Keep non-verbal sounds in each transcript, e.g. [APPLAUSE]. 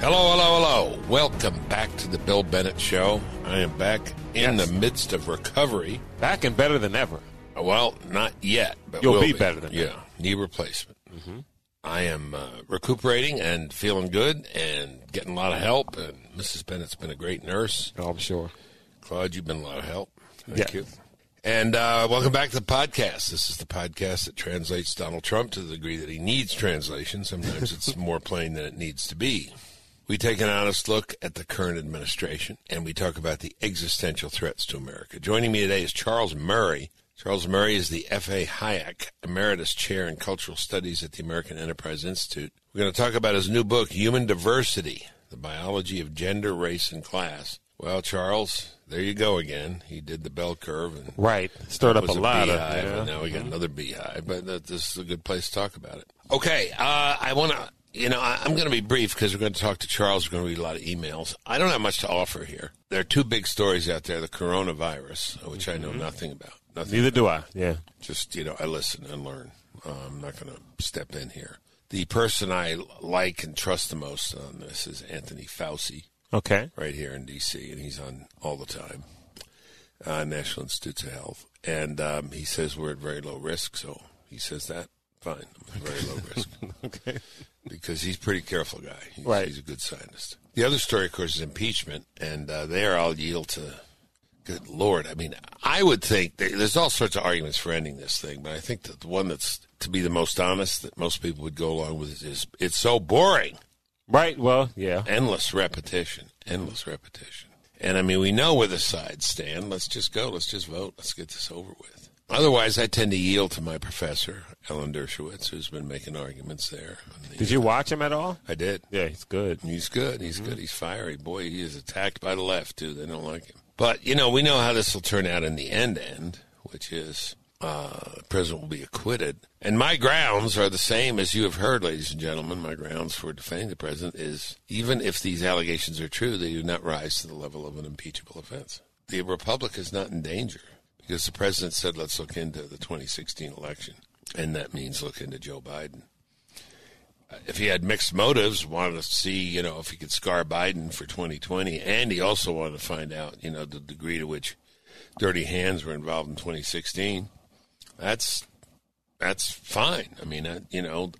Hello, hello, hello. Welcome back to the Bill Bennett Show. I am back in Yes. the midst of recovery. Back and better than ever. Well, not yet, but You'll will be better than yeah. Knee replacement. I am uh, recuperating and feeling good and getting a lot of help. And Mrs. Bennett's been a great nurse. Oh, I'm sure. Claude, you've been a lot of help. Thank Yeah. you. And uh, welcome back to the podcast. This is the podcast that translates Donald Trump to the degree that he needs translation. Sometimes it's [LAUGHS] more plain than it needs to be. We take an honest look at the current administration and we talk about the existential threats to America. Joining me today is Charles Murray. Charles Murray is the F.A. Hayek Emeritus Chair in Cultural Studies at the American Enterprise Institute. We're going to talk about his new book, Human Diversity The Biology of Gender, Race, and Class. Well, Charles, there you go again. He did the bell curve and Right. Stirred up was a lot of. beehive, yeah. and now we got another beehive. But this is a good place to talk about it. Okay, uh, I want to. You know, I, I'm going to be brief because we're going to talk to Charles. We're going to read a lot of emails. I don't have much to offer here. There are two big stories out there: the coronavirus, which I Mm-hmm. know nothing about. Nothing. Neither do I. Yeah. Just you know, I listen and learn. Uh, I'm not going to step in here. The person I like and trust the most on this is Anthony Fauci Okay. right here in D.C., and he's on all the time, uh, National Institutes of Health. And um, he says we're at very low risk, so he says that. Fine, I'm very low risk. [LAUGHS] Okay. Because he's a pretty careful guy. He's, Right. he's a good scientist. The other story, of course, is impeachment, and uh, there I'll yield to. Good Lord! I mean, I would think there's all sorts of arguments for ending this thing, but I think that the one that's to be the most honest that most people would go along with is it's so boring Right. Well, yeah. endless repetition, endless repetition. And I mean, we know where the sides stand. Let's just go. Let's just vote. Let's get this over with. Otherwise, I tend to yield to my professor, Alan Dershowitz, who's been making arguments there. the- Did you watch him at all? I did. Yeah, he's good. He's good. He's good. He's fiery. Boy, he is attacked by the left, too. They don't like him. But, you know, we know how this will turn out in the end end, which is uh, the president will be acquitted. And my grounds are the same as you have heard, ladies and gentlemen. My grounds for defending the president is even if these allegations are true, they do not rise to the level of an impeachable offense. The republic is not in danger because the president said, let's look into the 2016 election. And that means look into Joe Biden if he had mixed motives, wanted to see, you know, if he could scar Biden for 2020, and he also wanted to find out, you know, the degree to which dirty hands were involved in 2016. That's that's fine. I mean, uh, you know,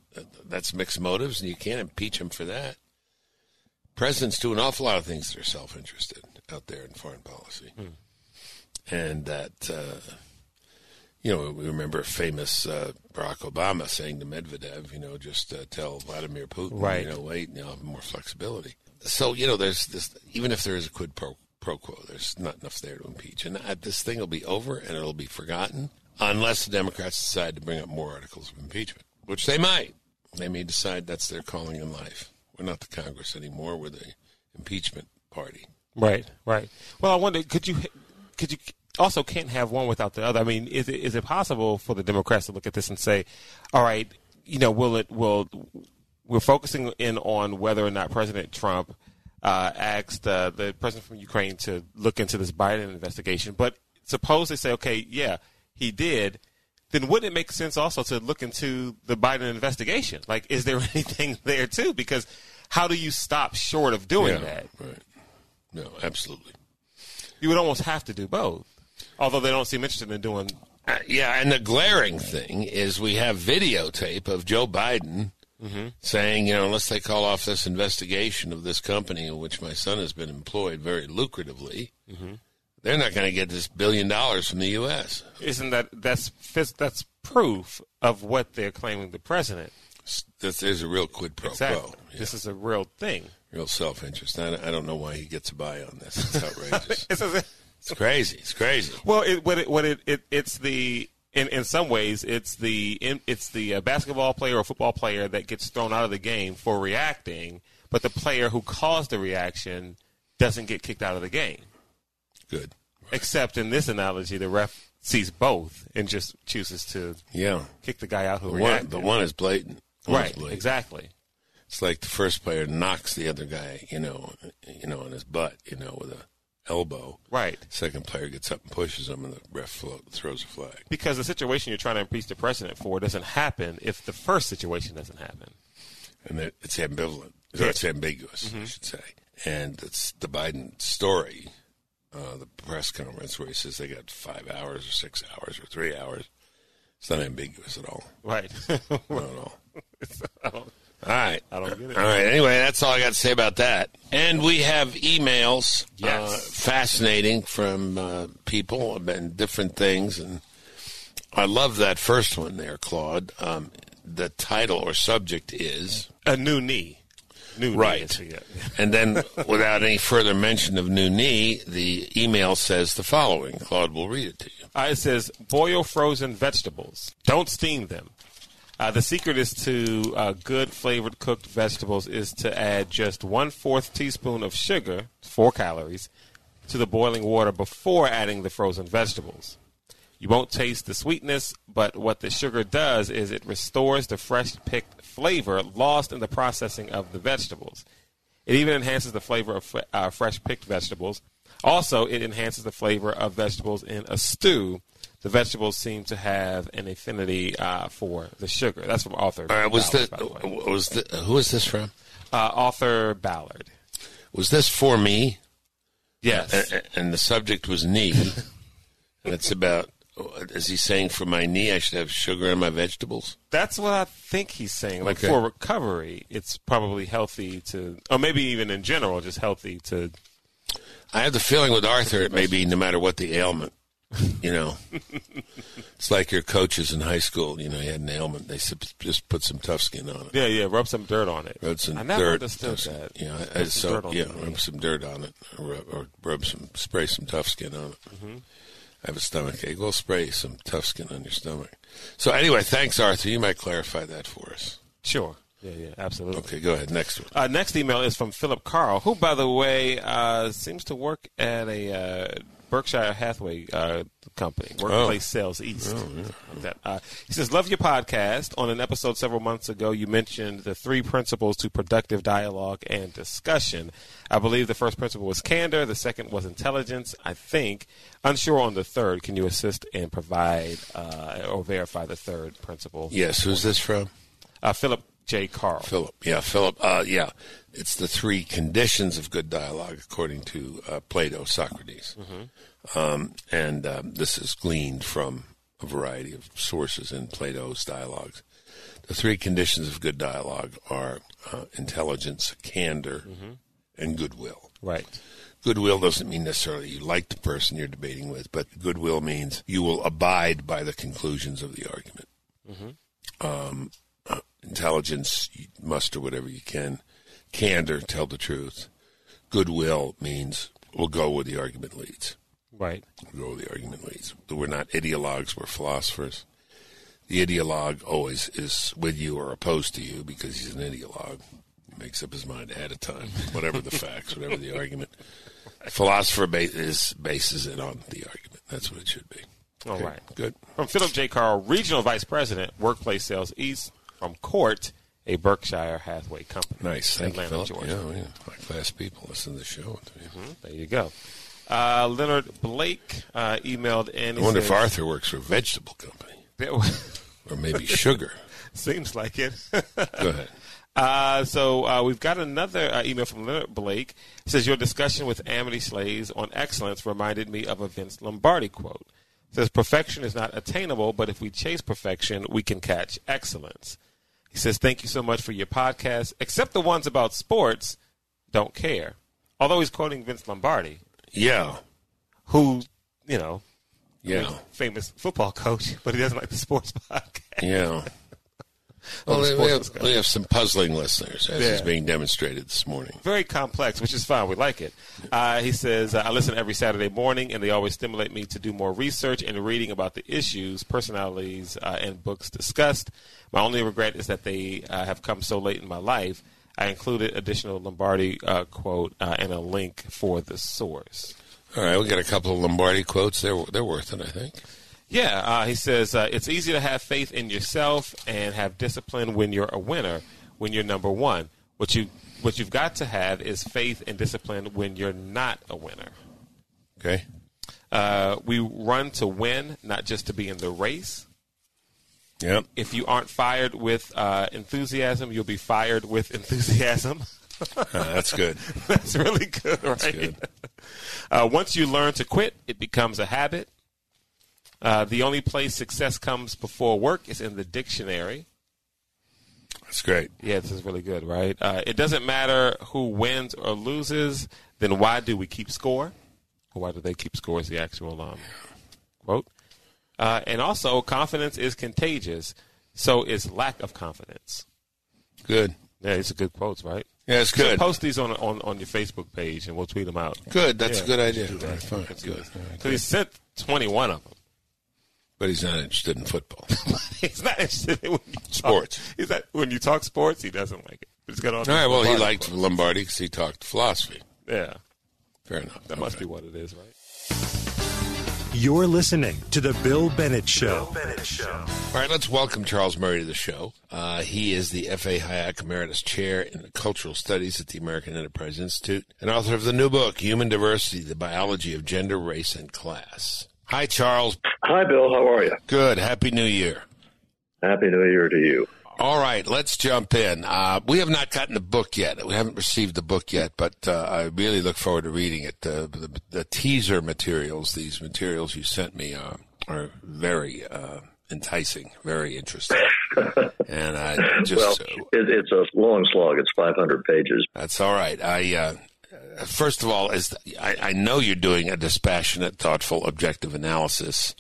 that's mixed motives, and you can't impeach him for that. Presidents do an awful lot of things that are self-interested out there in foreign policy, and that. Uh, you know, we remember famous uh, Barack Obama saying to Medvedev, you know, just uh, tell Vladimir Putin, Right. you know, wait, you know, have more flexibility. So, you know, there's this, even if there is a quid pro, pro quo, there's not enough there to impeach. And uh, this thing will be over and it'll be forgotten unless the Democrats decide to bring up more articles of impeachment, which they might. They may decide that's their calling in life. We're not the Congress anymore. We're the impeachment party. Right. Right. Well, I wonder, could you, could you also can't have one without the other? I mean, is it is it possible for the Democrats to look at this and say, all right, you know, will it will we're focusing in on whether or not President Trump uh, asked uh, the president from Ukraine to look into this Biden investigation, but suppose they say, okay, yeah, he did. Then wouldn't it make sense also to look into the Biden investigation? Like, is there [LAUGHS] anything there too? Because how do you stop short of doing Yeah, that? Right. No, absolutely. You would almost have to do both. Although they don't seem interested in doing. Uh, yeah, and the glaring thing is we have videotape of Joe Biden saying, you know, unless they call off this investigation of this company in which my son has been employed very lucratively, they're not going to get this billion dollars from the U.S. Isn't that that's that's proof of what they're claiming the president? This, is a real quid pro Exactly. quo, yeah, This is a real thing. real self interest. I, I don't know why he gets a buy on this. It's [LAUGHS] outrageous. It's a- it's crazy. It's crazy. well, it, what it, what it, it it's the in, in some ways it's the in, it's the uh, basketball player or football player that gets thrown out of the game for reacting, but the player who caused the reaction doesn't get kicked out of the game. Good. Except in this analogy, the ref sees both and just chooses to Yeah. kick the guy out who The one, the one is blatant. One is right, blatant. exactly. It's like the first player knocks the other guy, you know, you know, on his butt, you know, with a elbow. Right. Second player gets up and pushes him, and the ref float, throws a flag. Because the situation you're trying to impeach the precedent for doesn't happen if the first situation doesn't happen. And it, it's ambivalent. So it's ambiguous, I should say. And it's the Biden story, uh, the press conference where he says they got five hours or six hours or three hours. It's not ambiguous at all. Right. [LAUGHS] Not at all. [LAUGHS] All right. I don't get it. All right. Anyway, that's all I got to say about that. And we have emails, Yes. uh, fascinating from uh, people and different things. And I love that first one there, Claude. Um, the title or subject is a new knee. New Right. knee. [LAUGHS] And then, without any further mention of new knee, the email says the following. Claude will read it to you. Uh, it says boil frozen vegetables. Don't steam them. Uh, the secret is to uh, good flavored cooked vegetables is to add just one fourth teaspoon of sugar, four calories, to the boiling water before adding the frozen vegetables. You won't taste the sweetness, but what the sugar does is it restores the fresh picked flavor lost in the processing of the vegetables. It even enhances the flavor of uh, fresh picked vegetables. Also, it enhances the flavor of vegetables in a stew. The vegetables seem to have an affinity uh, for the sugar. That's from author. Right. Was Ballard, the, the was the, who is this from? uh, Arthur Ballard? Was this for me? Yes. And, and the subject was knee. [LAUGHS] and it's about, is he saying for my knee I should have sugar in my vegetables? That's what I think he's saying. Like Okay. for recovery, it's probably healthy to, or maybe even in general, just healthy to. I have the feeling with Arthur it may be no matter what the ailment. [LAUGHS] You know, it's like your coaches in high school. You know, you had an ailment. They s- just put some tough skin on it. Yeah, yeah. Rub some dirt on it. Rub some I never dirt. understood that. Yeah, I, some so dirt on yeah, rub some dirt on it, or rub, or rub some spray some tough skin on it. Mm-hmm. I have a stomach ache. Well, spray some tough skin on your stomach. So anyway, thanks, Arthur. You might clarify that for us. Sure. Yeah, yeah, absolutely. Okay, go ahead. Next one. Uh, next email is from Philip Carl, who, by the way, uh, seems to work at a uh, Berkshire Hathaway uh, company, Workplace Sales East. That uh, he says, "Love your podcast." On an episode several months ago, you mentioned the three principles to productive dialogue and discussion. I believe the first principle was candor. The second was intelligence. I think. Unsure on the third. Can you assist and provide uh, or verify the third principle? Yes, who's this from? Uh, Philip J. Carl. Philip. Yeah, Philip. Uh, yeah, it's the three conditions of good dialogue, according to uh, Plato, Socrates. Um, and um, this is gleaned from a variety of sources in Plato's dialogues. The three conditions of good dialogue are uh, intelligence, candor, and goodwill. Right. Goodwill doesn't mean necessarily you like the person you're debating with, but goodwill means you will abide by the conclusions of the argument. Um, uh, intelligence, muster whatever you can. Candor, tell the truth. Goodwill means we'll go where the argument leads. Right. We'll go where the argument leads. We're not ideologues, we're philosophers. The ideologue always is with you or opposed to you because he's an ideologue. He makes up his mind ahead of time, whatever the [LAUGHS] facts, whatever the argument. Philosopher ba- is, bases it on the argument. That's what it should be. All Okay, right. Good. From Philip J. Carl, Regional Vice President, Workplace Sales East, from Court, a Berkshire Hathaway company. Nice. Thank Atlanta, you, Philip. Georgia. Yeah, yeah. High class people listen to the show. There you go. Uh, Leonard Blake uh, emailed in. I wonder if Arthur works for a vegetable company or maybe sugar. [LAUGHS] Seems like it. Go ahead. [LAUGHS] Uh, so uh, we've got another uh, email from Leonard Blake. It says your discussion with Amity Shlaes on excellence reminded me of a Vince Lombardi quote. It says perfection is not attainable, but if we chase perfection, we can catch excellence. He says thank you so much for your podcast, except the ones about sports. Don't care. Although he's quoting Vince Lombardi, Yeah. who you know, Yeah. famous football coach, [LAUGHS] but he doesn't like the sports [LAUGHS] podcast. Yeah. Well, we, have, we have some puzzling listeners, as is being demonstrated this morning. very complex, which is fine. We like it. Uh, he says, I listen every Saturday morning, and they always stimulate me to do more research and reading about the issues, personalities, uh, and books discussed. My only regret is that they uh, have come so late in my life. I included additional Lombardi uh, quote uh, and a link for the source. All right, we got a couple of Lombardi quotes. They're they're worth it, I think. Yeah, uh, he says uh, it's easy to have faith in yourself and have discipline when you're a winner, when you're number one. What you what you've got to have is faith and discipline when you're not a winner. Okay. Uh, we run to win, not just to be in the race. Yep. If you aren't fired with uh, enthusiasm, you'll be fired with [LAUGHS] enthusiasm. Uh, that's good. [LAUGHS] that's really good, right? good. [LAUGHS] Uh, once you learn to quit, it becomes a habit. Uh, the only place success comes before work is in the dictionary. That's great. Yeah, this is really good, right? Uh, it doesn't matter who wins or loses. Then why do we keep score? Or why do they keep score? Is the actual um, quote. Uh, and also, confidence is contagious. So is lack of confidence. Good. Yeah, these are good quotes, right? Yeah, it's So good. post these on, on on your Facebook page, and we'll tweet them out. Good. That's Yeah, a good idea. That's do All right, fine. Let's Good. that. All right, So he sent 21 of them. But he's not interested in football. [LAUGHS] He's not interested in when you talk- Sports. He's not, when you talk sports, he doesn't like it. But he's got all, All right. Well, he Lombardi liked quotes. Lombardi because he talked philosophy. Yeah, Fair enough. that must be what it is, right? You're listening to The Bill Bennett Show. All right, let's welcome Charles Murray to the show. Uh, he is the F.A. Hayek Emeritus Chair in Cultural Studies at the American Enterprise Institute and author of the new book, Human Diversity, The Biology of Gender, Race, and Class. Hi, Charles. Hi, Bill. How are you? Good. Happy New Year. Happy New Year to you. All right, let's jump in. Uh, we have not gotten the book yet. We haven't received the book yet, but uh, I really look forward to reading it. Uh, the, the teaser materials, these materials you sent me, uh, are very uh, enticing, very interesting. [LAUGHS] and I Well, just, it, it's a long slog. It's 500 pages. that's all right. I, uh, first of all, is I, I know you're doing a dispassionate, thoughtful, objective analysis,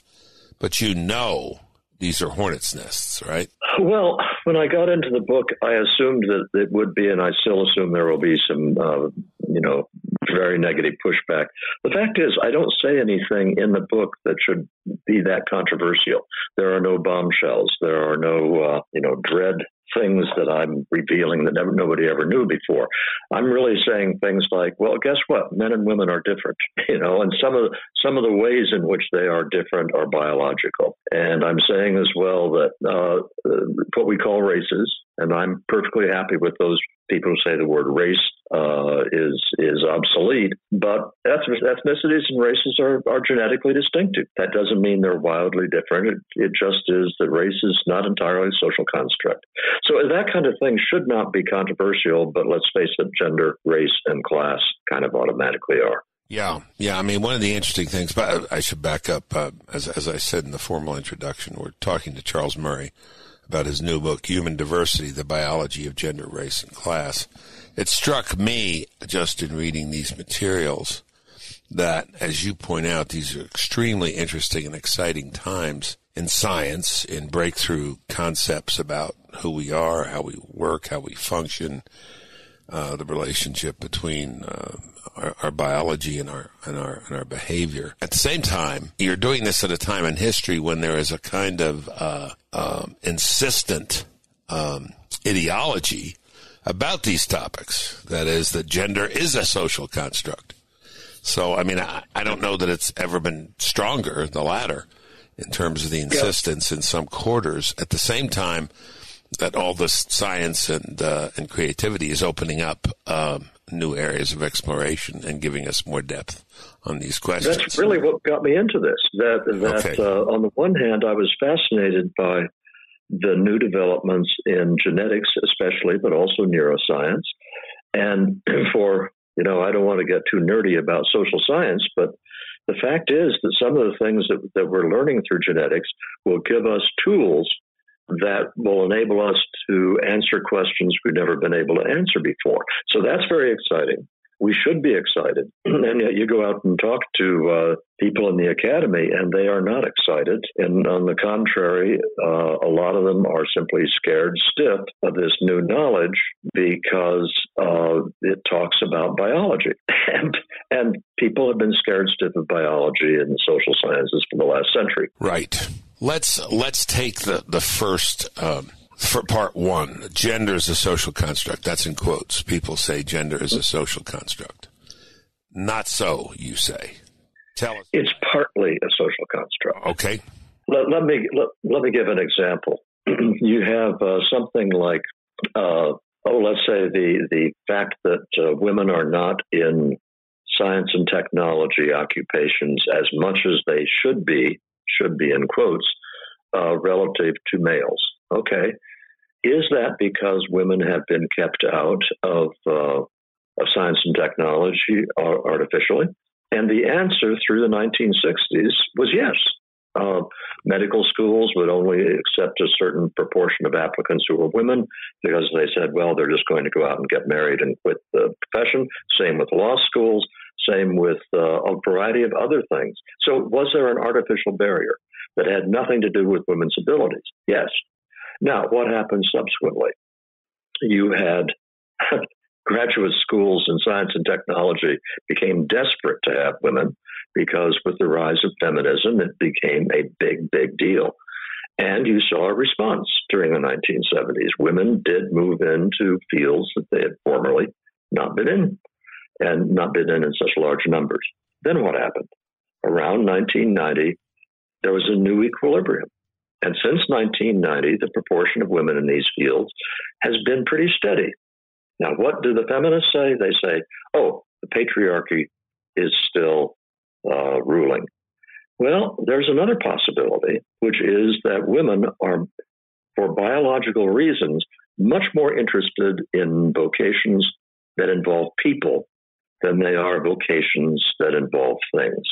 but you know these are hornets' nests, right? Well, when I got into the book, I assumed that it would be, and I still assume there will be some, uh, you know, very negative pushback. The fact is, I don't say anything in the book that should be that controversial. There are no bombshells. There are no, uh, you know, dread things that I'm revealing that never, nobody ever knew before. I'm really saying things like, well, guess what? Men and women are different, [LAUGHS] you know, and some of some of the ways in which they are different are biological. And I'm saying as well that uh, what we call races, and I'm perfectly happy with those people who say the word race uh, is is obsolete. But ethnicities and races are, are genetically distinctive. That doesn't mean they're wildly different. It, it just is that race is not entirely a social construct. So that kind of thing should not be controversial. But let's face it, gender, race, and class kind of automatically are. Yeah, yeah. I mean, one of the interesting things, but I should back up. Uh, as as I said in the formal introduction, we're talking to Charles Murray about his new book, Human Diversity: The Biology of Gender, Race, and Class. It struck me just in reading these materials that, as you point out, these are extremely interesting and exciting times in science, in breakthrough concepts about who we are, how we work, how we function, uh, the relationship between uh, our, our, biology and our and our and our behavior. At the same time, you're doing this at a time in history when there is a kind of uh, um, insistent um, ideology about these topics. That is, that gender is a social construct. So, I mean, I, I don't know that it's ever been stronger, the latter, in terms of the insistence yeah. in some quarters. At the same time, that all this science and uh, and creativity is opening up um, new areas of exploration and giving us more depth on these questions. That's really what got me into this. That that Okay. uh, on the one hand, I was fascinated by the new developments in genetics, especially, but also neuroscience. And [CLEARS THROAT] for you know, I don't want to get too nerdy about social science, but the fact is that some of the things that, that we're learning through genetics will give us tools that will enable us to answer questions we've never been able to answer before. So that's very exciting. We should be excited. [CLEARS THROAT] and yet you go out and talk to uh, people in the academy, and they are not excited. And on the contrary, uh, a lot of them are simply scared stiff of this new knowledge because uh, it talks about biology. [LAUGHS] And, and people have been scared stiff of biology and social sciences for the last century. Right. Let's let's take the the first um, for part one. Gender is a social construct. That's in quotes. People say gender is a social construct. Not so, you say. Tell us. It's partly a social construct. Okay. Let, let me let, let me give an example. [CLEARS THROAT] you have uh, something like, uh, oh, let's say the the fact that uh, women are not in science and technology occupations as much as they should be, should be in quotes, uh, relative to males. Okay. Is that because women have been kept out of, uh, of science and technology artificially? And the answer through the 1960s was yes. Uh, medical schools would only accept a certain proportion of applicants who were women because they said, well, they're just going to go out and get married and quit the profession. Same with law schools. Same with uh, a variety of other things. So, was there an artificial barrier that had nothing to do with women's abilities? Yes. Now, what happened subsequently? You had [LAUGHS] graduate schools in science and technology became desperate to have women because with the rise of feminism, it became a big, big deal. And you saw a response during the 1970s. Women did move into fields that they had formerly not been in and not been in in such large numbers. Then what happened? Around 1990, there was a new equilibrium. And since 1990, the proportion of women in these fields has been pretty steady. Now, what do the feminists say? They say, oh, the patriarchy is still uh, ruling. Well, there's another possibility, which is that women are, for biological reasons, much more interested in vocations that involve people than they are vocations that involve things.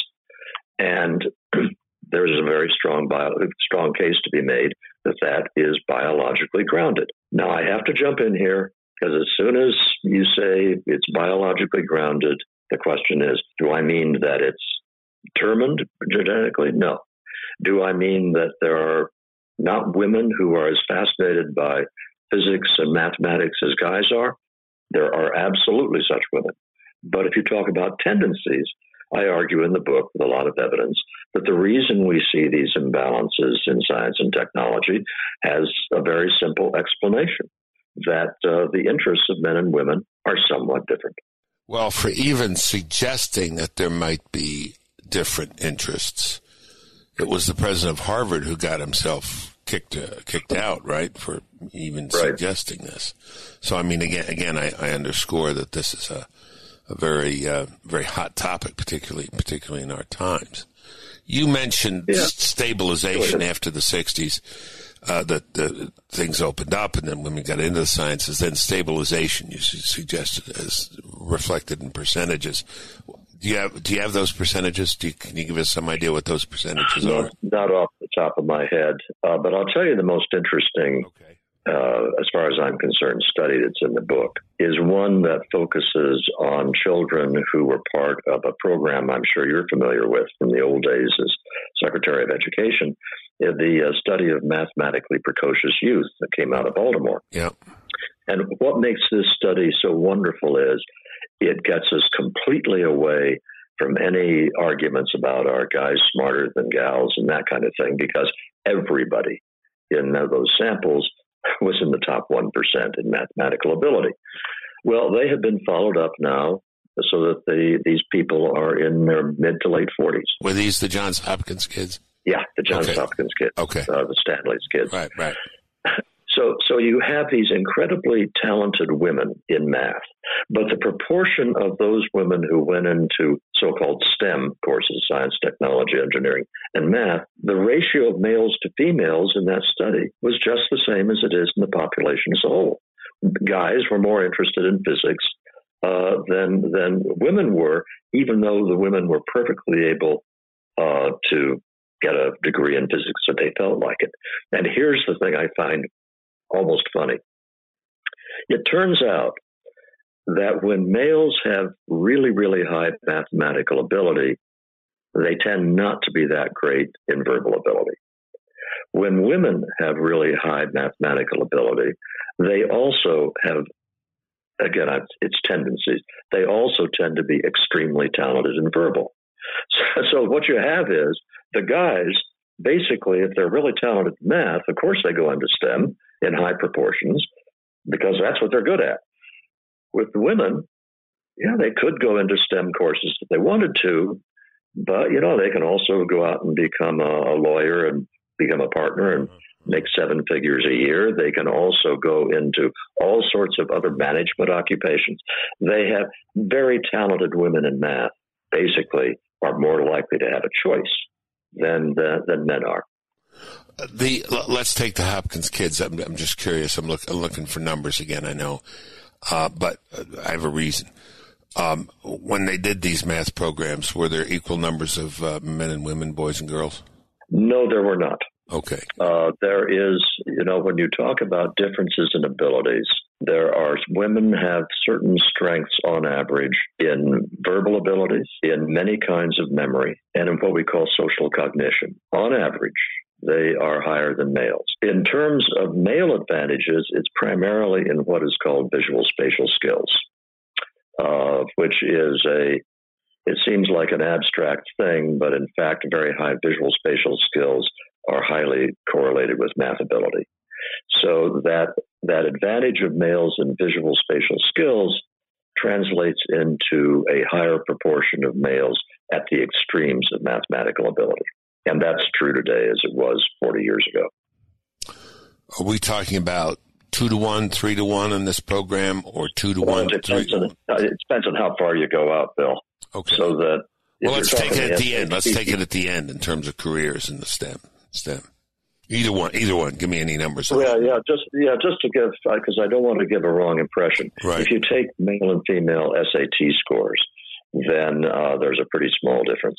And [CLEARS THROAT] there is a very strong bio, strong case to be made that that is biologically grounded. Now I have to jump in here because as soon as you say it's biologically grounded, the question is, do I mean that it's determined genetically? No. Do I mean that there are not women who are as fascinated by physics and mathematics as guys are? There are absolutely such women. But if you talk about tendencies, I argue in the book with a lot of evidence that the reason we see these imbalances in science and technology has a very simple explanation that uh, the interests of men and women are somewhat different. Well, for even suggesting that there might be different interests, it was the president of Harvard who got himself kicked uh, kicked out, right, for even right. suggesting this. So, I mean, again, again, I, I underscore that this is a a very uh, very hot topic, particularly particularly in our times. You mentioned yeah. stabilization after the '60s. Uh, that the things opened up, and then when we got into the sciences, then stabilization. You suggested as reflected in percentages. Do you have Do you have those percentages? You, can you give us some idea what those percentages are? Not off the top of my head, uh, but I'll tell you the most interesting okay uh, as far as I'm concerned, study that's in the book is one that focuses on children who were part of a program I'm sure you're familiar with from the old days as Secretary of Education, the uh, study of mathematically precocious youth that came out of Baltimore. Yeah. And what makes this study so wonderful is it gets us completely away from any arguments about our guys smarter than gals and that kind of thing because everybody in those samples was in the top 1% in mathematical ability. Well, they have been followed up now so that the, these people are in their mid to late 40s. Were these the Johns Hopkins kids? Yeah, the Johns okay. Hopkins kids. Okay. Uh, the Stanley's kids. Right, right. So, so you have these incredibly talented women in math, but the proportion of those women who went into so-called STEM courses, science, technology, engineering, and math, the ratio of males to females in that study was just the same as it is in the population as a whole. Guys were more interested in physics uh, than than women were, even though the women were perfectly able uh, to get a degree in physics if they felt like it. And here's the thing I find almost funny. It turns out that when males have really, really high mathematical ability, they tend not to be that great in verbal ability. When women have really high mathematical ability, they also have, again, it's tendencies, they also tend to be extremely talented in verbal. [LAUGHS] So, so what you have is the guys, basically, if they're really talented in math, of course they go into STEM in high proportions because that's what they're good at. With women, yeah, they could go into STEM courses if they wanted to, but you know they can also go out and become a, a lawyer and become a partner and mm-hmm. make seven figures a year. They can also go into all sorts of other management occupations. They have very talented women in math. Basically, are more likely to have a choice than the, than men are. The let's take the Hopkins kids. I'm, I'm just curious. I'm, look, I'm, looking for numbers again. I know, uh, but I have a reason. Um, when they did these math programs, were there equal numbers of uh, men and women, boys and girls? No, there were not. Okay. Uh, there is, you know, when you talk about differences in abilities, there are women have certain strengths on average in verbal abilities, in many kinds of memory, and in what we call social cognition. On average, they are higher than males. In terms of male advantages, it's primarily in what is called visual spatial skills, uh, which is a it seems like an abstract thing, but in fact, very high visual spatial skills are highly correlated with math ability. So that that advantage of males in visual spatial skills translates into a higher proportion of males at the extremes of mathematical ability. And that's true today as it was 40 years ago. Are we talking about two to one, three to one in this program, or two to well, one? It depends, on, uh, it depends on how far you go out, Bill. Okay. So that well, let's take it at the end. Let's take it at the end in terms of careers in the STEM. STEM. Either one, either one. Give me any numbers. Yeah, yeah, just yeah, just to give because I don't want to give a wrong impression. Right. If you take male and female SAT scores, then uh, there's a pretty small difference.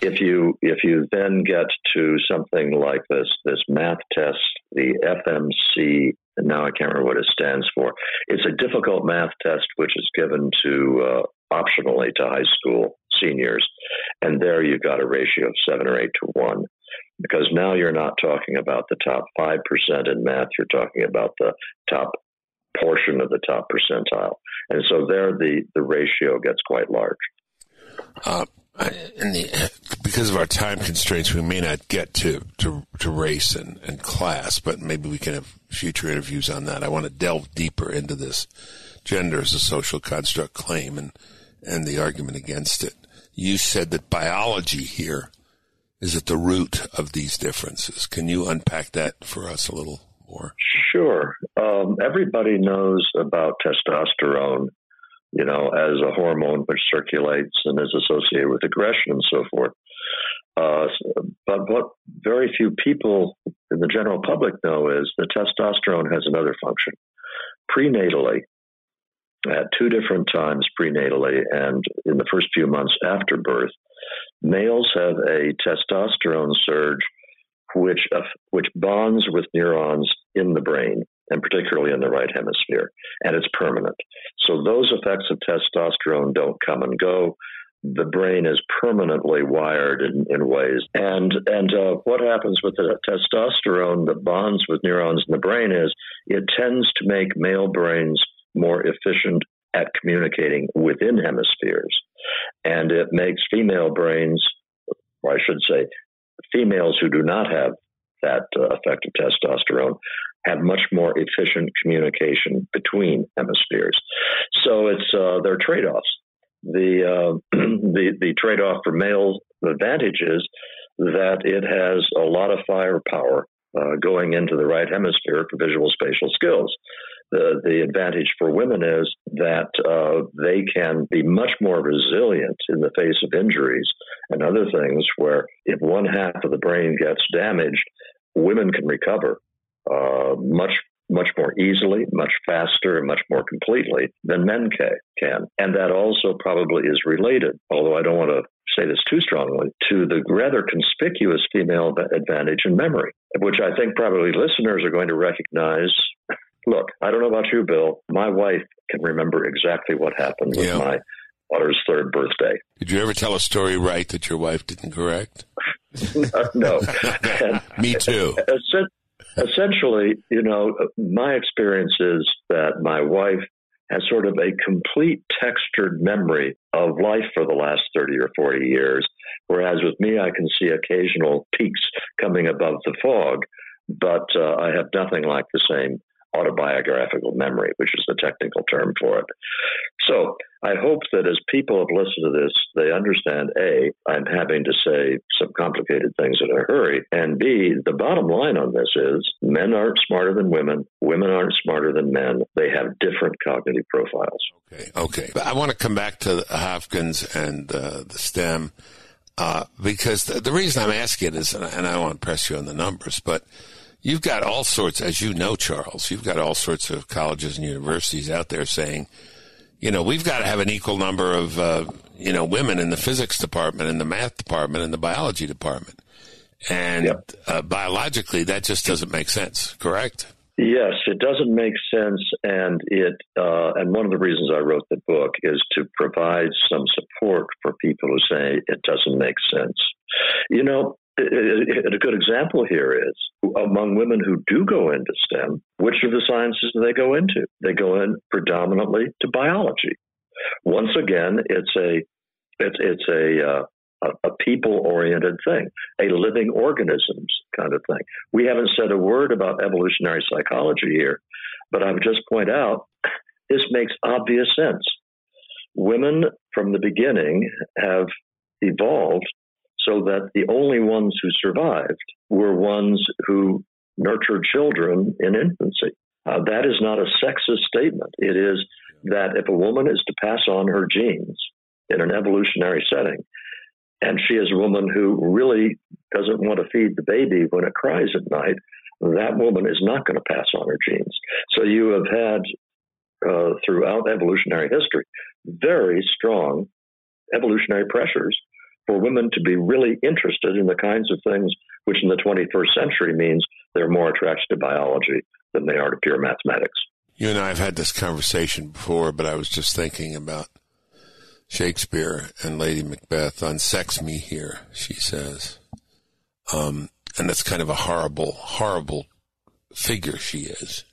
If you if you then get to something like this this math test, the FMC, and now I can't remember what it stands for. It's a difficult math test which is given to uh, optionally to high school seniors, and there you've got a ratio of seven or eight to one because now you're not talking about the top 5% in math, you're talking about the top portion of the top percentile. And so there the, the ratio gets quite large. Uh, the, because of our time constraints, we may not get to, to, to race and, and class, but maybe we can have future interviews on that. I want to delve deeper into this gender as a social construct claim and, and the argument against it. You said that biology here is at the root of these differences. Can you unpack that for us a little more? Sure. Um, everybody knows about testosterone, you know, as a hormone which circulates and is associated with aggression and so forth. Uh, but what very few people in the general public know is that testosterone has another function. Prenatally, at two different times prenatally and in the first few months after birth, males have a testosterone surge which uh, which bonds with neurons in the brain and particularly in the right hemisphere and it's permanent. So those effects of testosterone don't come and go. The brain is permanently wired in, in ways. And and uh, what happens with the testosterone that bonds with neurons in the brain is it tends to make male brains more efficient at communicating within hemispheres and it makes female brains, or I should say, females who do not have that uh, effect of testosterone have much more efficient communication between hemispheres. So it's uh, there are trade offs. The uh, [CLEARS THROAT] the the trade off for male advantage is that it has a lot of firepower uh, going into the right hemisphere for visual spatial skills. The, the advantage for women is that uh, they can be much more resilient in the face of injuries and other things where if one half of the brain gets damaged, women can recover uh, much much more easily, much faster, and much more completely than men can. And that also probably is related, although I don't want to say this too strongly, to the rather conspicuous female advantage in memory, which I think probably listeners are going to recognize Look, I don't know about you, Bill. My wife can remember exactly what happened with yeah. my daughter's third birthday. Did you ever tell a story right that your wife didn't correct? [LAUGHS] no. [LAUGHS] Me too. Essentially, you know, my experience is that my wife has sort of a complete textured memory of life for the last 30 or 40 years. Whereas with me, I can see occasional peaks coming above the fog, but uh, I have nothing like the same autobiographical memory, which is the technical term for it. So I hope that as people have listened to this, they understand A, I'm having to say some complicated things in a hurry, and B, the bottom line on this is men aren't smarter than women, women aren't smarter than men. They have different cognitive profiles. Okay, okay. I want to come back to Hopkins and uh, the STEM. Uh, because the, the, reason I'm asking is, and I, and I don't want to press you on the numbers, but you've got all sorts, as you know, Charles, you've got all sorts of colleges and universities out there saying, you know, we've got to have an equal number of, uh, you know, women in the physics department, in the math department, in the biology department. And yep. uh, biologically, that just doesn't make sense, correct? Yes, it doesn't make sense, and it uh, and one of the reasons I wrote the book is to provide some support for people who say it doesn't make sense. You know, a good example here is among women who do go into STEM, which of the sciences do they go into? They go in predominantly to biology. Once again, it's a it's it's a uh, a, people oriented thing, a living organisms kind of thing. We haven't said a word about evolutionary psychology here, but I would just point out this makes obvious sense. Women from the beginning have evolved so that the only ones who survived were ones who nurtured children in infancy. Uh, that is not a sexist statement. It is that if a woman is to pass on her genes in an evolutionary setting, and she is a woman who really doesn't want to feed the baby when it cries at night, that woman is not going to pass on her genes. So you have had, uh, throughout evolutionary history, very strong evolutionary pressures for women to be really interested in the kinds of things which in the 21st century means they're more attracted to biology than they are to pure mathematics. You and I have had this conversation before, but I was just thinking about Shakespeare and Lady Macbeth unsex me here, she says. Um, and that's kind of a horrible, horrible figure she is.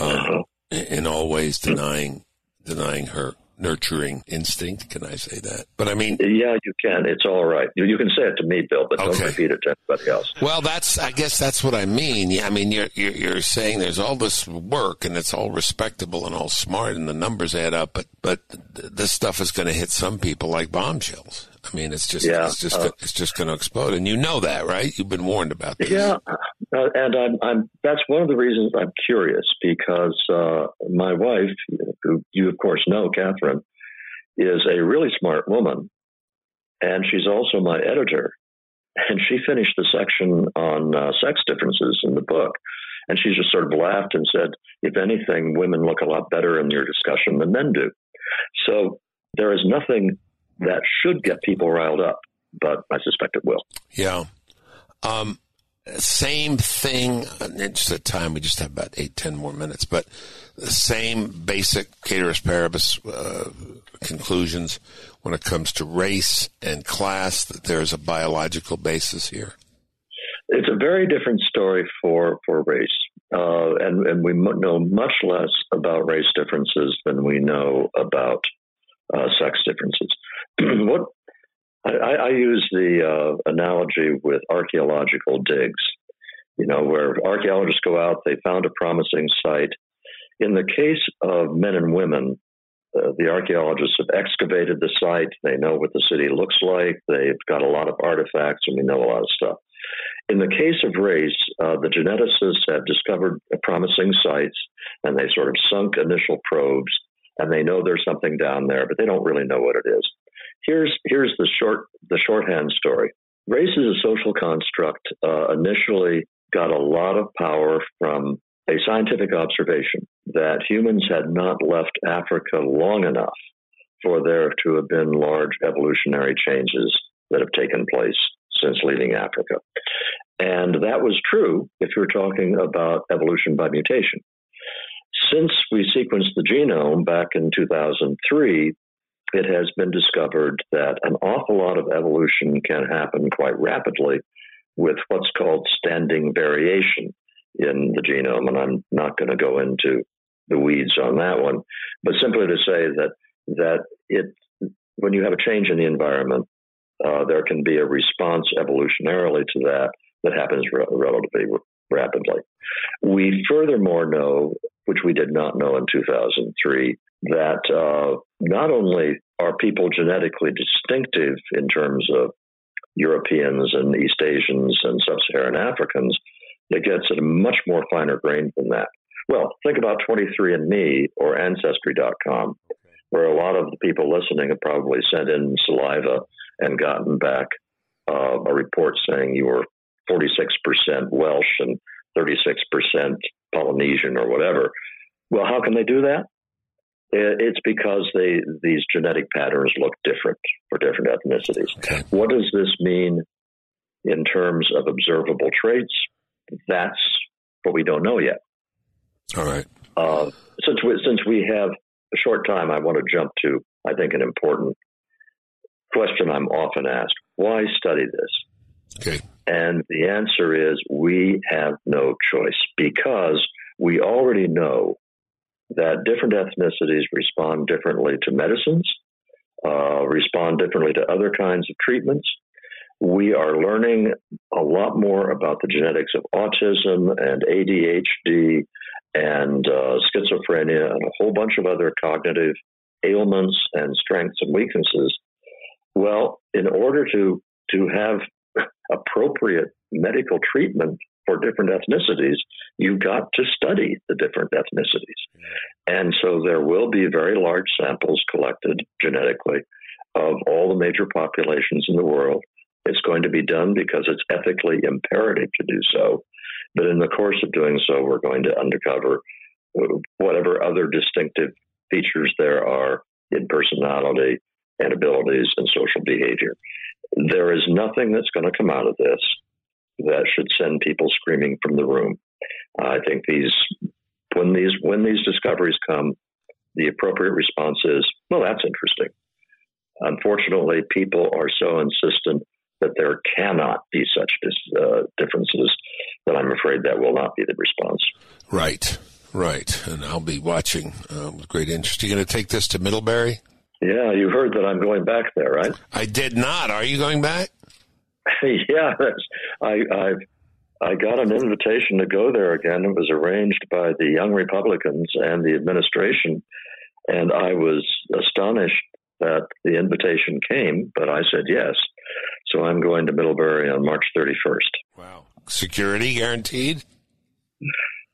Um, uh-huh. in all ways denying, denying her nurturing instinct. Can I say that? But I mean, yeah, you can. It's all right. You, you can say it to me, Bill, but okay. don't repeat it to anybody else. Well, that's. I guess that's what I mean. Yeah, I mean, you're, you're, you're saying there's all this work and it's all respectable and all smart and the numbers add up, but but this stuff is going to hit some people like bombshells. I mean, it's just yeah, it's just uh, it's just going to explode, and you know that, right? You've been warned about this. Yeah, uh, and I'm, I'm that's one of the reasons I'm curious because uh, my wife, who you of course know, Catherine, is a really smart woman, and she's also my editor. And she finished the section on uh, sex differences in the book, and she just sort of laughed and said, "If anything, women look a lot better in your discussion than men do." So there is nothing that should get people riled up, but I suspect it will. Yeah. Um, same thing. Just at time, we just have about eight, ten more minutes, but the same basic ceteris paribus uh, conclusions when it comes to race and class. That there's a biological basis here. It's a very different story for for race, uh, and and we know much less about race differences than we know about uh, sex differences. [CLEARS THROAT] what I, I, use the uh, analogy with archaeological digs. You know, where archaeologists go out, they found a promising site. In the case of men and women, uh, the archaeologists have excavated the site. They know what the city looks like. They've got a lot of artifacts, and we know a lot of stuff. In the case of race, uh, the geneticists have discovered promising sites, and they sort of sunk initial probes, and they know there's something down there, but they don't really know what it is. Here's here's the short the shorthand story. Race is a social construct. Uh, initially, got a lot of power from a scientific observation that humans had not left Africa long enough for there to have been large evolutionary changes that have taken place since leaving Africa. And that was true if you're talking about evolution by mutation. Since we sequenced the genome back in 2003, it has been discovered that an awful lot of evolution can happen quite rapidly with what's called standing variation in the genome. And I'm not going to go into the weeds on that one, but simply to say that that it when you have a change in the environment, uh, there can be a response evolutionarily to that that happens re- relatively rapidly. We furthermore know, which we did not know in 2003, that uh, not only are people genetically distinctive in terms of Europeans and East Asians and Sub Saharan Africans, it gets at a much more finer grain than that. Well, think about 23andMe or Ancestry.com, where a lot of the people listening have probably sent in saliva and gotten back uh, a report saying you were 46% Welsh and 36% Polynesian or whatever. Well, how can they do that? It's because they these genetic patterns look different for different ethnicities. Okay. What does this mean in terms of observable traits? That's what we don't know yet. All right. Uh, since we, since we have a short time, I want to jump to I think an important question I'm often asked: Why study this? Okay. And the answer is we have no choice because we already know that different ethnicities respond differently to medicines, uh, respond differently to other kinds of treatments. We are learning a lot more about the genetics of autism and ADHD and uh, schizophrenia and a whole bunch of other cognitive ailments and strengths and weaknesses. Well, in order to to have [LAUGHS] appropriate medical treatment for different ethnicities, you've got to study the different ethnicities. And so there will be very large samples collected genetically of all the major populations in the world. It's going to be done because it's ethically imperative to do so. But in the course of doing so, we're going to uncover whatever other distinctive features there are in personality and abilities and social behavior. There is nothing that's going to come out of this that should send people screaming from the room. I think these when these when these discoveries come, the appropriate response is, well, that's interesting. Unfortunately, people are so insistent that there cannot be such uh, differences that I'm afraid that will not be the response. Right, right. And I'll be watching uh, with great interest. Are You're going to take this to Middlebury? Yeah, you heard that I'm going back there, right? I did not. Are you going back? [LAUGHS] yeah, I, I've I got an invitation to go there again. It was arranged by the Young Republicans and the administration, and I was astonished that the invitation came, but I said yes. So I'm going to Middlebury on March 31st. Wow. Security guaranteed?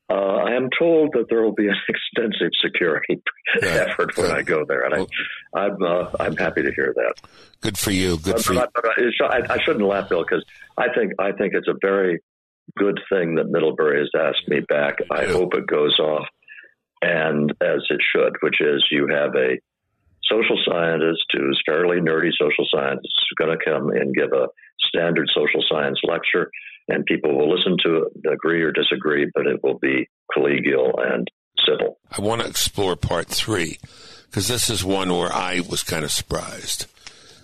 Uh, I am told that there will be an [LAUGHS] extensive security Yeah, [LAUGHS] effort when. I go there, and Well- I, I'm uh, I'm happy to hear that. Good for you. Good But, for you. but, but it's- I, I shouldn't laugh, Bill, because I think I think it's a very good thing that Middlebury has asked me back. I Yeah. hope it goes off, and as it should, which is you have a social scientist who's fairly nerdy social scientist who's going to come and give a standard social science lecture, and people will listen to it, agree or disagree, but it will be collegial and civil. I want to explore part three because this is one where I was kind of surprised.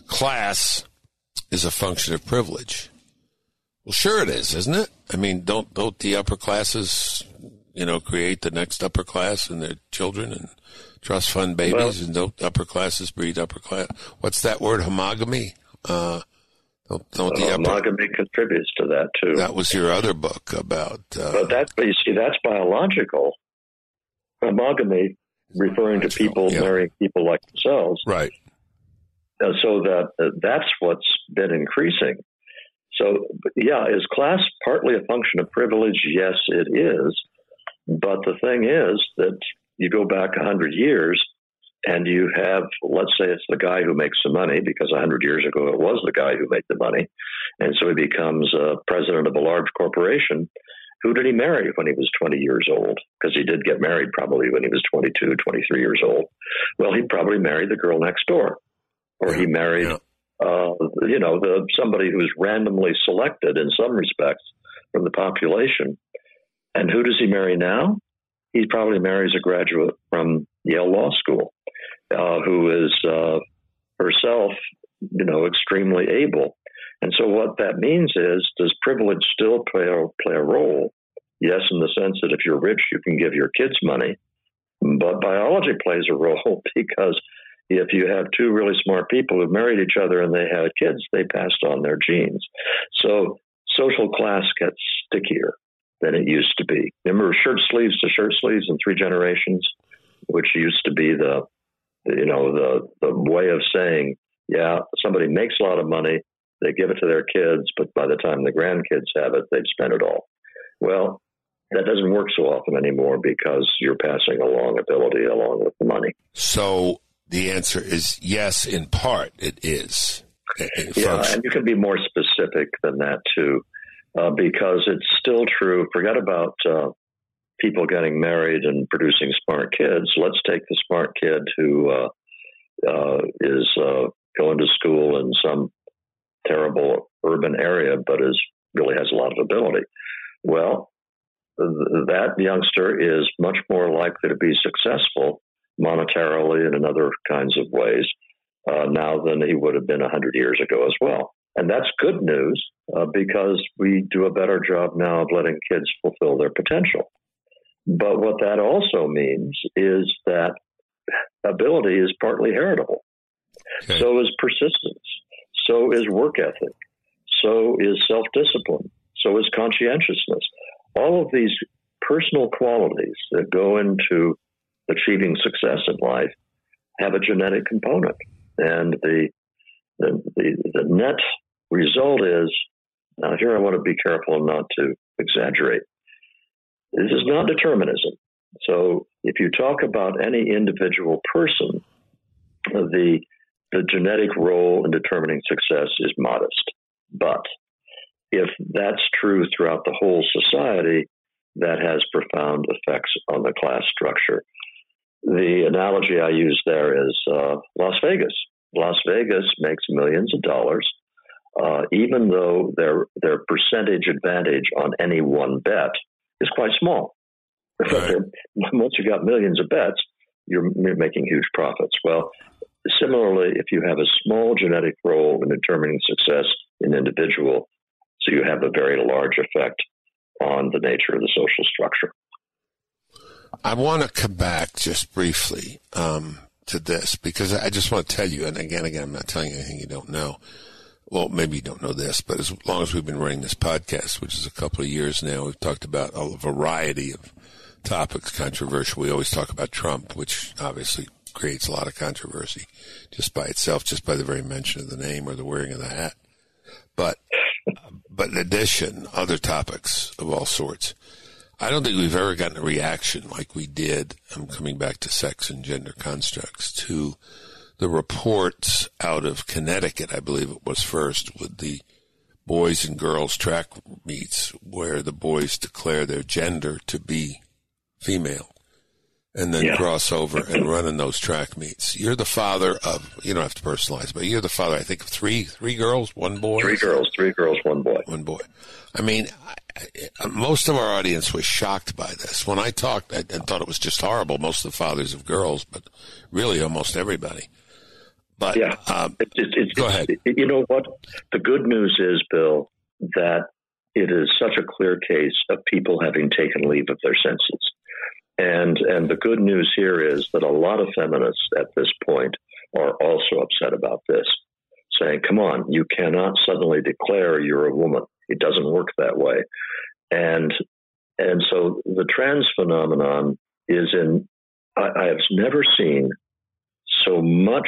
Class is a function of privilege. Well, sure it is, isn't it? I mean, don't don't the upper classes, you know, create the next upper class and their children and trust fund babies, and don't upper classes breed upper class? What's that word? Homogamy. Uh, don't don't the upper. monogamy contributes to that too. That was your other book about. Uh, But that's but you see, that's biological. Homogamy, referring to people Yeah. marrying people like themselves, right. uh, so that uh, that's what's been increasing. So, yeah, is class partly a function of privilege? Yes, it is. But the thing is that you go back a hundred years, and you have, let's say, it's the guy who makes the money because a hundred years ago it was the guy who made the money, and so he becomes uh, president of a large corporation. Who did he marry when he was 20 years old? Because he did get married probably when he was 22, 23 years old. Well, he probably married the girl next door, or he married, Yeah. uh, you know, the somebody who's randomly selected in some respects from the population. And who does he marry now? He probably marries a graduate from Yale Law School, uh, who is uh, herself, you know, extremely able. And so what that means is, does privilege still play a, play a role? Yes, in the sense that if you're rich, you can give your kids money. But biology plays a [LAUGHS] role because if you have two really smart people who married each other and they had kids, they passed on their genes. So social class gets stickier than it used to be. Remember shirt sleeves to shirt sleeves in three generations, which used to be the, the you know the the way of saying, yeah, somebody makes a lot of money, they give it to their kids, but by the time the grandkids have it, they've spent it all. Well, that doesn't work so often anymore because you're passing along ability along with the money. So the answer is yes, in part it is. Yeah, folks. and you can be more specific than that too, uh, because it's still true. Forget about uh, people getting married and producing smart kids. Let's take the smart kid who uh, uh, is uh, going to school in some terrible urban area, but is really has a lot of ability. Well, th- that youngster is much more likely to be successful monetarily and in other kinds of ways uh, now than he would have been 100 years ago as well. And that's good news uh, because we do a better job now of letting kids fulfill their potential. But what that also means is that ability is partly heritable. Okay. So is persistence. So is work ethic. So is self discipline. So is conscientiousness. All of these personal qualities that go into achieving success in life have a genetic component. And the, the, the, the net result is now, here I want to be careful not to exaggerate. This is not determinism. So, if you talk about any individual person, the the genetic role in determining success is modest. But if that's true throughout the whole society, that has profound effects on the class structure. The analogy I use there is uh, Las Vegas. Las Vegas makes millions of dollars, uh, even though their their percentage advantage on any one bet is quite small. Right. [LAUGHS] Once you've got millions of bets, you're, you're making huge profits. Well, similarly, if you have a small genetic role in determining success in an individual, so you have a very large effect on the nature of the social structure. I want to come back just briefly um, to this because I just want to tell you, and again, again, I'm not telling you anything you don't know. Well, maybe you don't know this, but as long as we've been running this podcast, which is a couple of years now, we've talked about a variety of topics controversial. We always talk about Trump, which obviously creates a lot of controversy just by itself, just by the very mention of the name or the wearing of the hat. But, but in addition, other topics of all sorts. I don't think we've ever gotten a reaction like we did. I'm coming back to sex and gender constructs to the reports out of Connecticut, I believe it was first, with the boys and girls track meets where the boys declare their gender to be female and then Yeah. cross over and run in those track meets. You're the father of, you don't have to personalize, but you're the father, I think, of three, three girls, one boy. Three girls, three girls, one boy. One boy. I mean, I, I, most of our audience was shocked by this. When I talked, I, I thought it was just horrible. Most of the fathers of girls, but really almost everybody. But Yeah. um, It, it, it, Go ahead. you know what? The good news is, Bill, that it is such a clear case of people having taken leave of their senses. And and the good news here is that a lot of feminists at this point are also upset about this, saying, "Come on, you cannot suddenly declare you're a woman. It doesn't work that way." And and so the trans phenomenon is in. I, I have never seen so much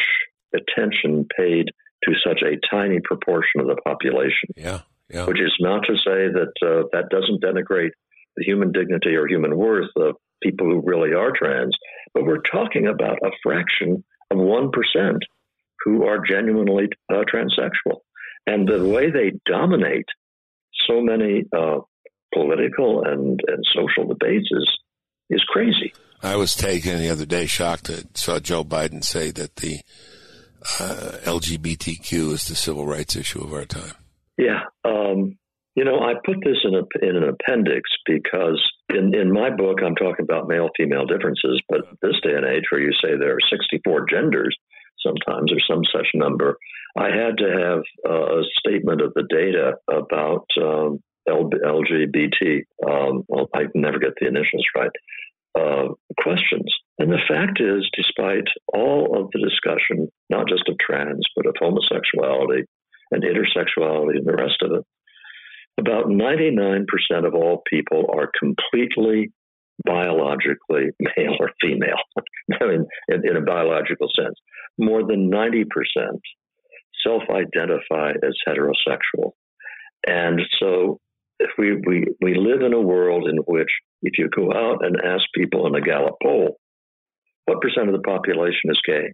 attention paid to such a tiny proportion of the population yeah, yeah. which is not to say that uh, that doesn't denigrate the human dignity or human worth of people who really are trans. But we're talking about a fraction of 1% who are genuinely uh, transsexual. And the way they dominate so many uh, political and, and social debates is, is crazy. I was taken the other day, shocked. I saw Joe Biden say that the uh, LGBTQ is the civil rights issue of our time. Yeah. Um, you know, I put this in, a, in an appendix because in, in my book, I'm talking about male female differences, but this day and age where you say there are 64 genders, sometimes or some such number, I had to have a statement of the data about um, LGBT. Um, well, I never get the initials right. Uh, questions. And the fact is, despite all of the discussion, not just of trans, but of homosexuality and intersexuality and the rest of it, about 99% of all people are completely biologically male or female. [LAUGHS] I mean, in, in a biological sense. More than 90% self identify as heterosexual. And so if we, we, we live in a world in which if you go out and ask people in a Gallup poll, what percent of the population is gay?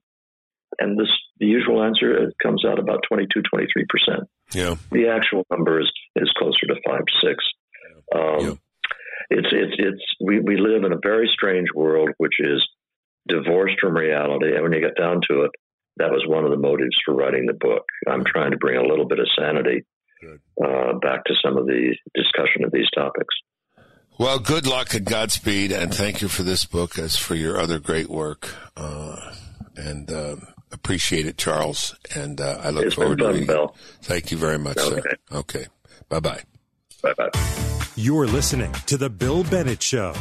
and this the usual answer it comes out about 22, 23 percent. Yeah. The actual number is is closer to five, six. Um, Yeah. It's it's it's we we live in a very strange world, which is divorced from reality. And when you get down to it, that was one of the motives for writing the book. I'm trying to bring a little bit of sanity uh, back to some of the discussion of these topics. Well, good luck and Godspeed, and thank you for this book as for your other great work. Uh, and uh, appreciate it, Charles. And uh, I look It's been forward to fun, reading. Bill. Thank you very much, sir. Okay. Okay. Bye bye. Bye bye. You're listening to The Bill Bennett Show.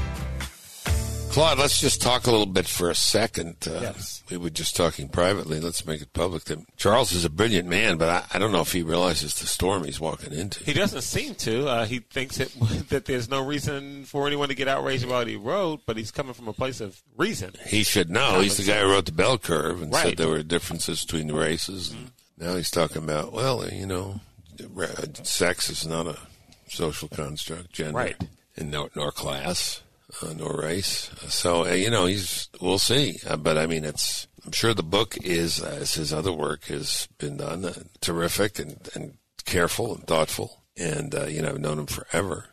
Claude, let's just talk a little bit for a second. Uh, Yes. We were just talking privately. Let's make it public. That Charles is a brilliant man, but I, I don't know if he realizes the storm he's walking into. He doesn't seem to. Uh, he thinks that, [LAUGHS] that there's no reason for anyone to get outraged about what he wrote, but he's coming from a place of reason. He should know. He's the guy who wrote the bell curve and said there were differences between the races. And now he's talking about, well, you know, sex is not a social construct, gender, Right. and nor, nor class, uh, nor race. So uh, you know, he's we'll see. Uh, but I mean, it's I'm sure the book is, as his other work has been done, uh, terrific and, and careful and thoughtful. And uh, you know, I've known him forever.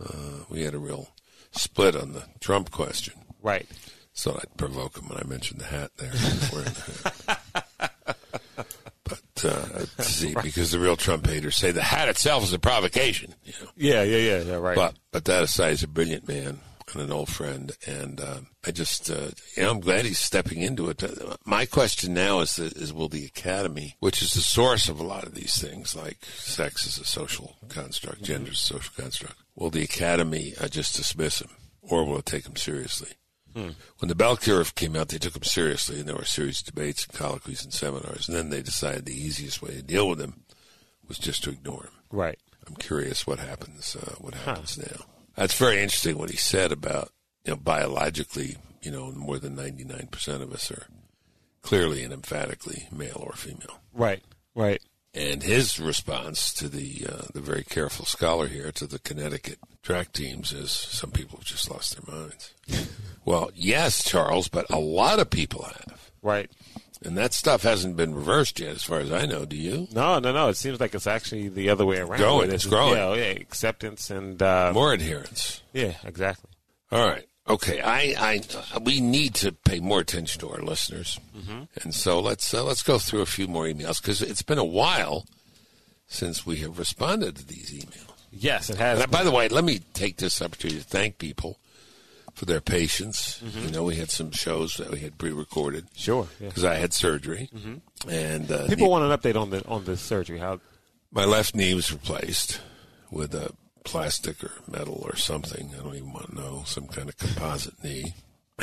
Uh, we had a real split on the Trump question. Right. So I'd provoke him when I mentioned the hat there. [LAUGHS] The hat. But uh, see, because the real Trump haters say the hat itself is a provocation. You know? Yeah, yeah, yeah, yeah, right. But but that aside, he's a brilliant man and an old friend, and uh, I just uh, you know I'm glad he's stepping into it. Uh, My question now is that, is will the Academy, which is the source of a lot of these things, like sex is a social construct, gender is a social construct, will the Academy uh, just dismiss him, or will it take him seriously? When the Bell Curve came out, they took him seriously, and there were serious debates and colloquies and seminars. And then they decided the easiest way to deal with him was just to ignore him. right. I'm curious what happens. Uh, what happens now? That's very interesting. What he said about you know biologically, you know, more than 99 percent of us are clearly and emphatically male or female. Right. Right. And his response to the uh, the very careful scholar here to the Connecticut track teams is some people have just lost their minds. [LAUGHS] well, yes, Charles, but a lot of people have, Right. And that stuff hasn't been reversed yet, as far as I know. Do you? No, no, no. It seems like it's actually the other way around. Growing, where it's growing. Yeah, yeah. Acceptance and uh, More adherence. yeah, exactly. All right. Okay. I, I, we need to pay more attention to our listeners, and so let's uh, let's go through a few more emails because it's been a while since we have responded to these emails. Yes, it has. And by the way, let me take this opportunity to thank people for their patience. You know, we had some shows that we had pre-recorded sure. Yeah. because I had surgery, and uh, People want an update on the on the surgery. How? my left knee was replaced with a plastic or metal or something. I don't even want to know, some kind of composite knee.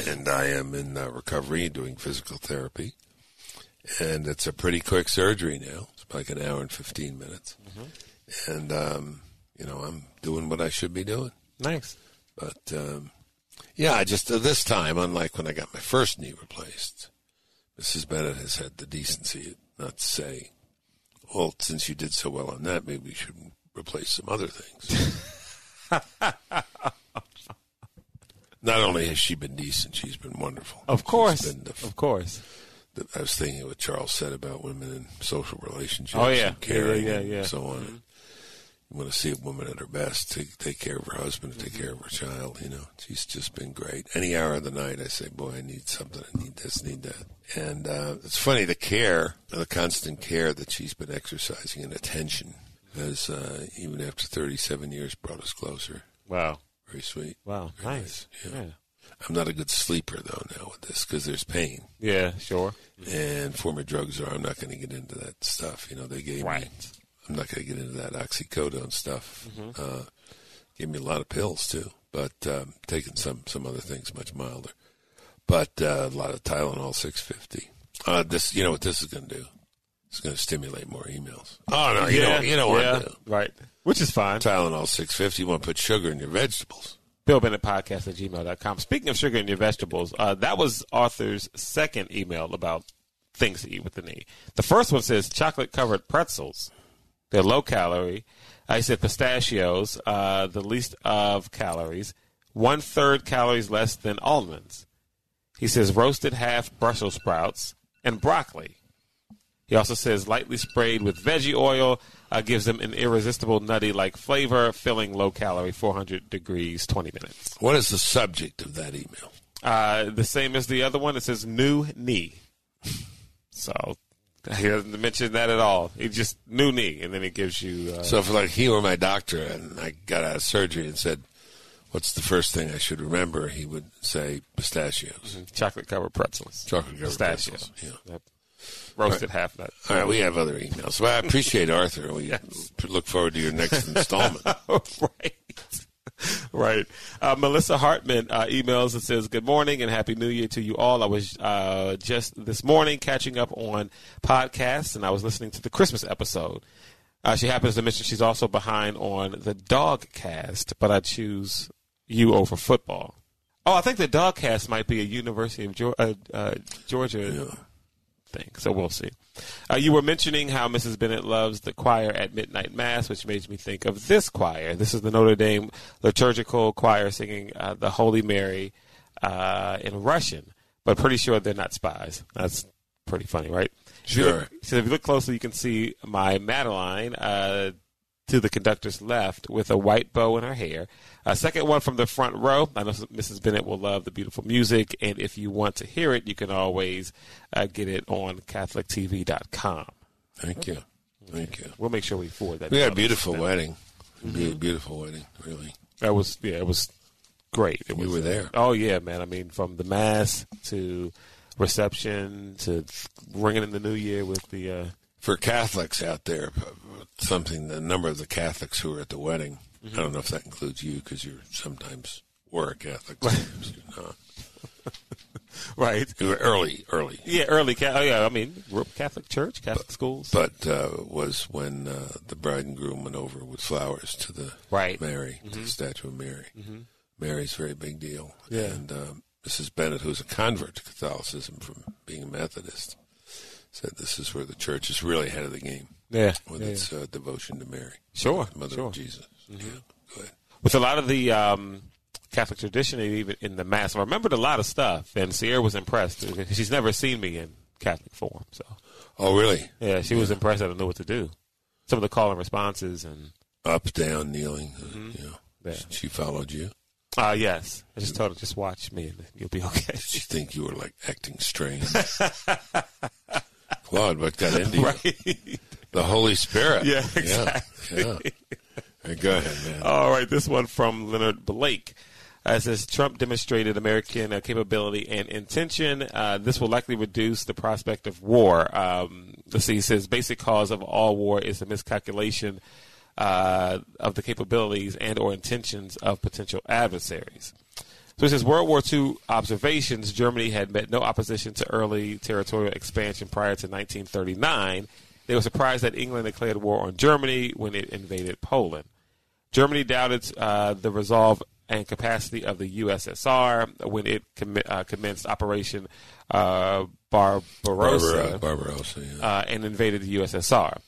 And I am in uh, recovery doing physical therapy. And it's a pretty quick surgery now. It's like an hour and 15 minutes. And, um, you know, I'm doing what I should be doing. Nice. But, um, yeah, just, uh, this time, unlike when I got my first knee replaced, Mrs. Bennett has had the decency not to say, well, since you did so well on that, maybe we should replace some other things. [LAUGHS] not only has she been decent, she's been wonderful. Of course. the- Of course. the- I was thinking what Charles said about women in social relationships. Oh, yeah. and caring Yeah, yeah, and yeah. so on. You want to see a woman at her best, take, take care of her husband, Mm-hmm. take care of her child. You know, she's just been great. Any hour of the night, I say, "Boy, I need something. I need this, need that." And uh, it's funny the care, the constant care that she's been exercising and attention has, uh, even after 37 years, brought us closer. Wow. Very sweet. Wow. Very Nice. Yeah. Yeah. I'm not a good sleeper though now with this because there's pain. Yeah. Sure. and former drugs are. I'm not going to get into that stuff. You know, they gave me. I'm not going to get into that oxycodone stuff. Uh, gave me a lot of pills too, but um, taking some some other things much milder. But uh, a lot of Tylenol 650. Uh, this, you know what this is going to do? It's going to stimulate more emails. Oh no, you yeah. know you know yeah. what? Right. Which is fine. Tylenol 650. You want to put sugar in your vegetables? Bill Bennett Podcast at gmail.com. Speaking of sugar in your vegetables, uh, that was Arthur's second email about things to eat with the knee. The first one says chocolate covered pretzels. They're low calorie. I said pistachios, uh, the least of calories, one third calories less than almonds. He says roasted half Brussels sprouts and broccoli. He also says lightly sprayed with veggie oil uh, gives them an irresistible nutty like flavor, filling low calorie, 400 degrees, 20 minutes. What is the subject of that email? Uh, the same as the other one. It says new knee. So [LAUGHS] he doesn't mention that at all. He just new knee, and then he gives you. Uh, So if like he were my doctor and I got out of surgery and said, "What's the first thing I should remember?" He would say pistachios, chocolate covered pretzels. chocolate covered Pistachios. pretzels. Yeah. Yep. Roasted half nut. All right, we have other emails. Well, I appreciate Arthur. We [LAUGHS] look forward to your next installment. [LAUGHS] right. Right. Uh, Melissa Hartman uh, emails and says, Good morning and Happy New Year to you all. I was uh, just this morning catching up on podcasts and I was listening to the Christmas episode. Uh, she happens to mention she's also behind on the dog cast, but I choose you over football. Oh, I think the dog cast might be a University of Geor- uh, uh, Georgia thing. So we'll see. Uh, you were mentioning how Mrs. Bennett loves the choir at midnight mass, which made me think of this choir. This is the Notre Dame liturgical choir singing uh, the Holy Mary uh, in Russian, but pretty sure they're not spies. That's pretty funny, right? If Sure. look- so if you look closely, you can see my Madeline uh, to the conductor's left with a white bow in her hair. Uh, second one from the front row. I know Mrs. Bennett will love the beautiful music, and if you want to hear it, you can always uh, get it on CatholicTV.com. Thank you. Thank you. We'll make sure we forward that. We had a beautiful wedding. Be- Beautiful wedding, really. That was yeah, it was great. It You was, were there. Oh yeah, man. I mean, from the mass to reception to ringing in the new year with the. Uh, For Catholics out there, something the number of the Catholics who were at the wedding. Mm-hmm. I don't know if that includes you because you're sometimes were a Catholic. Sometimes you're not. right. [LAUGHS] Early, early. Yeah, early. Oh yeah, I mean, Catholic church, Catholic schools. but uh, was when uh, the bride and groom went over with flowers to the Right. Mary, to the statue of Mary. Mm-hmm. Mary's a very big deal. Yeah. And um, Mrs. Bennett, who's a convert to Catholicism from being a Methodist, said this is where the church is really ahead of the game yeah, with yeah, its uh, devotion to Mary, Sure, Mother sure. of Jesus. Yeah, ahead. with a lot of the um, Catholic tradition, even in the mass, I remembered a lot of stuff, and Sierra was impressed. She's never seen me in Catholic form, so Oh, really? yeah, she was impressed. I don't know what to do. Some of the call and responses, and Up, down, kneeling. uh, Mm-hmm. you know. Yeah. She followed you. uh, yes, I just told her just watch me, and you'll be okay. Did [LAUGHS] she think you were like acting strange? [LAUGHS] Claude, what got into you? right. The Holy Spirit. [LAUGHS] Yeah, exactly. Yeah. yeah. Go ahead, man. All right, this one from Leonard Blake. Uh, says Trump demonstrated American uh, capability and intention. Uh, this will likely reduce the prospect of war. Um, let's see. He says basic cause of all war is the miscalculation uh, of the capabilities and or intentions of potential adversaries. So it says World War II observations. Germany had met no opposition to early territorial expansion prior to 1939. They were surprised that England declared war on Germany when it invaded Poland. Germany doubted uh, the resolve and capacity of the USSR when it commi- uh, commenced Operation uh, Barbarossa Barbarossa. Yeah. uh, and invaded the USSR.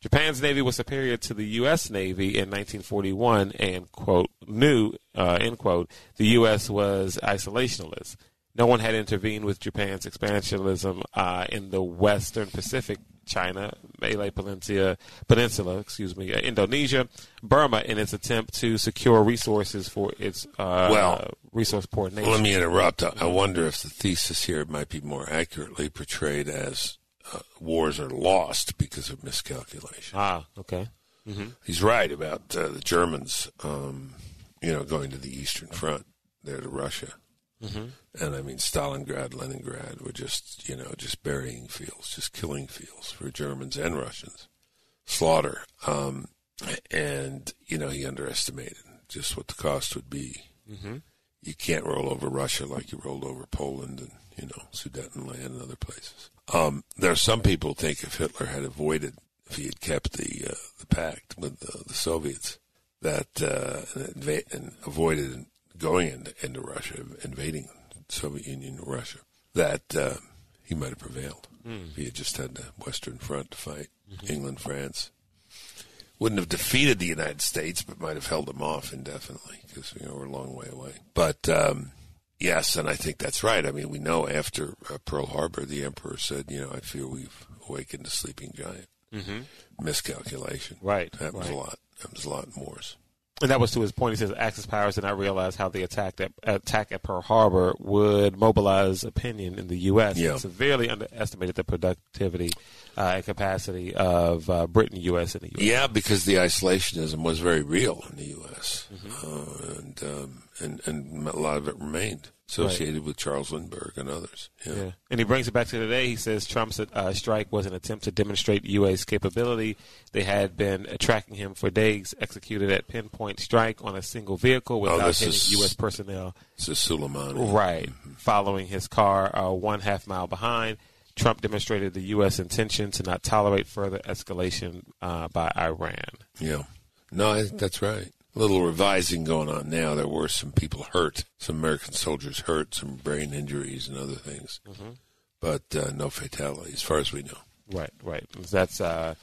Japan's navy was superior to the U.S. Navy in 1941, and quote knew uh, end quote the U.S. was isolationist. No one had intervened with Japan's expansionism uh, in the Western Pacific, China, Malay Peninsula, Peninsula, excuse me, uh, Indonesia, Burma, in its attempt to secure resources for its uh, Well, resource poor nation. Let me interrupt. I I wonder if the thesis here might be more accurately portrayed as uh, wars are lost because of miscalculation. ah, okay. He's right about uh, the Germans, um, you know, going to the Eastern Front there to Russia. And I mean, Stalingrad, Leningrad were just, you know, just burying fields, just killing fields for Germans and Russians. Slaughter. Um, and, you know, he underestimated just what the cost would be. Mm-hmm. You can't roll over Russia like you rolled over Poland and, you know, Sudetenland and other places. Um, there are some people who think if Hitler had avoided, if he had kept the, uh, the pact with the, the Soviets, that, uh, and, and avoided going into, into Russia, invading the Soviet Union or Russia, that uh, he might have prevailed. If he had just had the Western Front to fight England, France. Wouldn't have defeated the United States, but might have held them off indefinitely because you know we're a long way away. But um, Yes, and I think that's right. I mean, we know after uh, Pearl Harbor, the emperor said, you know, I fear we've awakened a sleeping giant. Mm-hmm. Miscalculation. Right, Happens right. a lot. Happens a lot in wars. And that was to his point. He says Axis powers did not realize how the attack at, attack at Pearl Harbor would mobilize opinion in the U.S. Yeah. severely underestimated the productivity uh, and capacity of uh, Britain, U.S., and the U.S. Yeah, because the isolationism was very real in the U.S. Mm-hmm. Uh, and, um, and and a lot of it remained associated with Charles Lindbergh and others. Yeah. Yeah. And he brings it back to today. He says Trump's uh, strike was an attempt to demonstrate UA's capability. They had been tracking him for days, executed at pinpoint strike on a single vehicle without Oh, this hitting is- U.S. personnel. It's a Soleimani. Right. Following his car uh, one half mile behind, Trump demonstrated the U.S. intention to not tolerate further escalation uh, by Iran. Yeah. No, I think that's right. A little revising going on now. There were some people hurt, some American soldiers hurt, some brain injuries and other things, but uh, no fatality, as far as we know. Right, right. That's uh,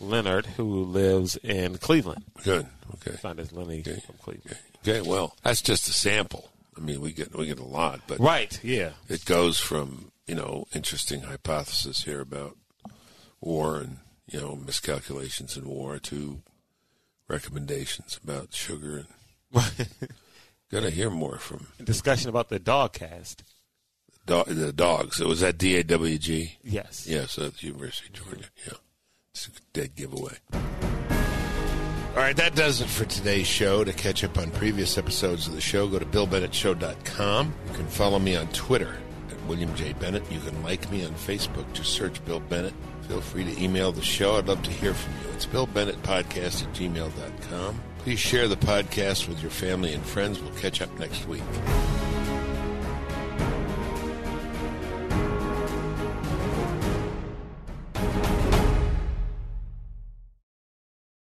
Leonard, who lives in Cleveland. Good. Okay. Signed as Lenny Okay. from Cleveland. Okay. Well, that's just a sample. I mean, we get we get a lot, but Right, yeah. it goes from you know interesting hypothesis here about war and you know miscalculations in war to recommendations about sugar and [LAUGHS] got to hear more from Discussion about the dog cast. do- the dogs. It was at DAWG. Yes. Yeah, so at the University of Georgia. Yeah, it's a dead giveaway. All right, that does it for today's show. To catch up on previous episodes of the show, go to BillBennettShow.com. You can follow me on Twitter at William J. Bennett. You can like me on Facebook. Just search Bill Bennett. Feel free to email the show. I'd love to hear from you. It's BillBennettPodcast at gmail.com. Please share the podcast with your family and friends. We'll catch up next week.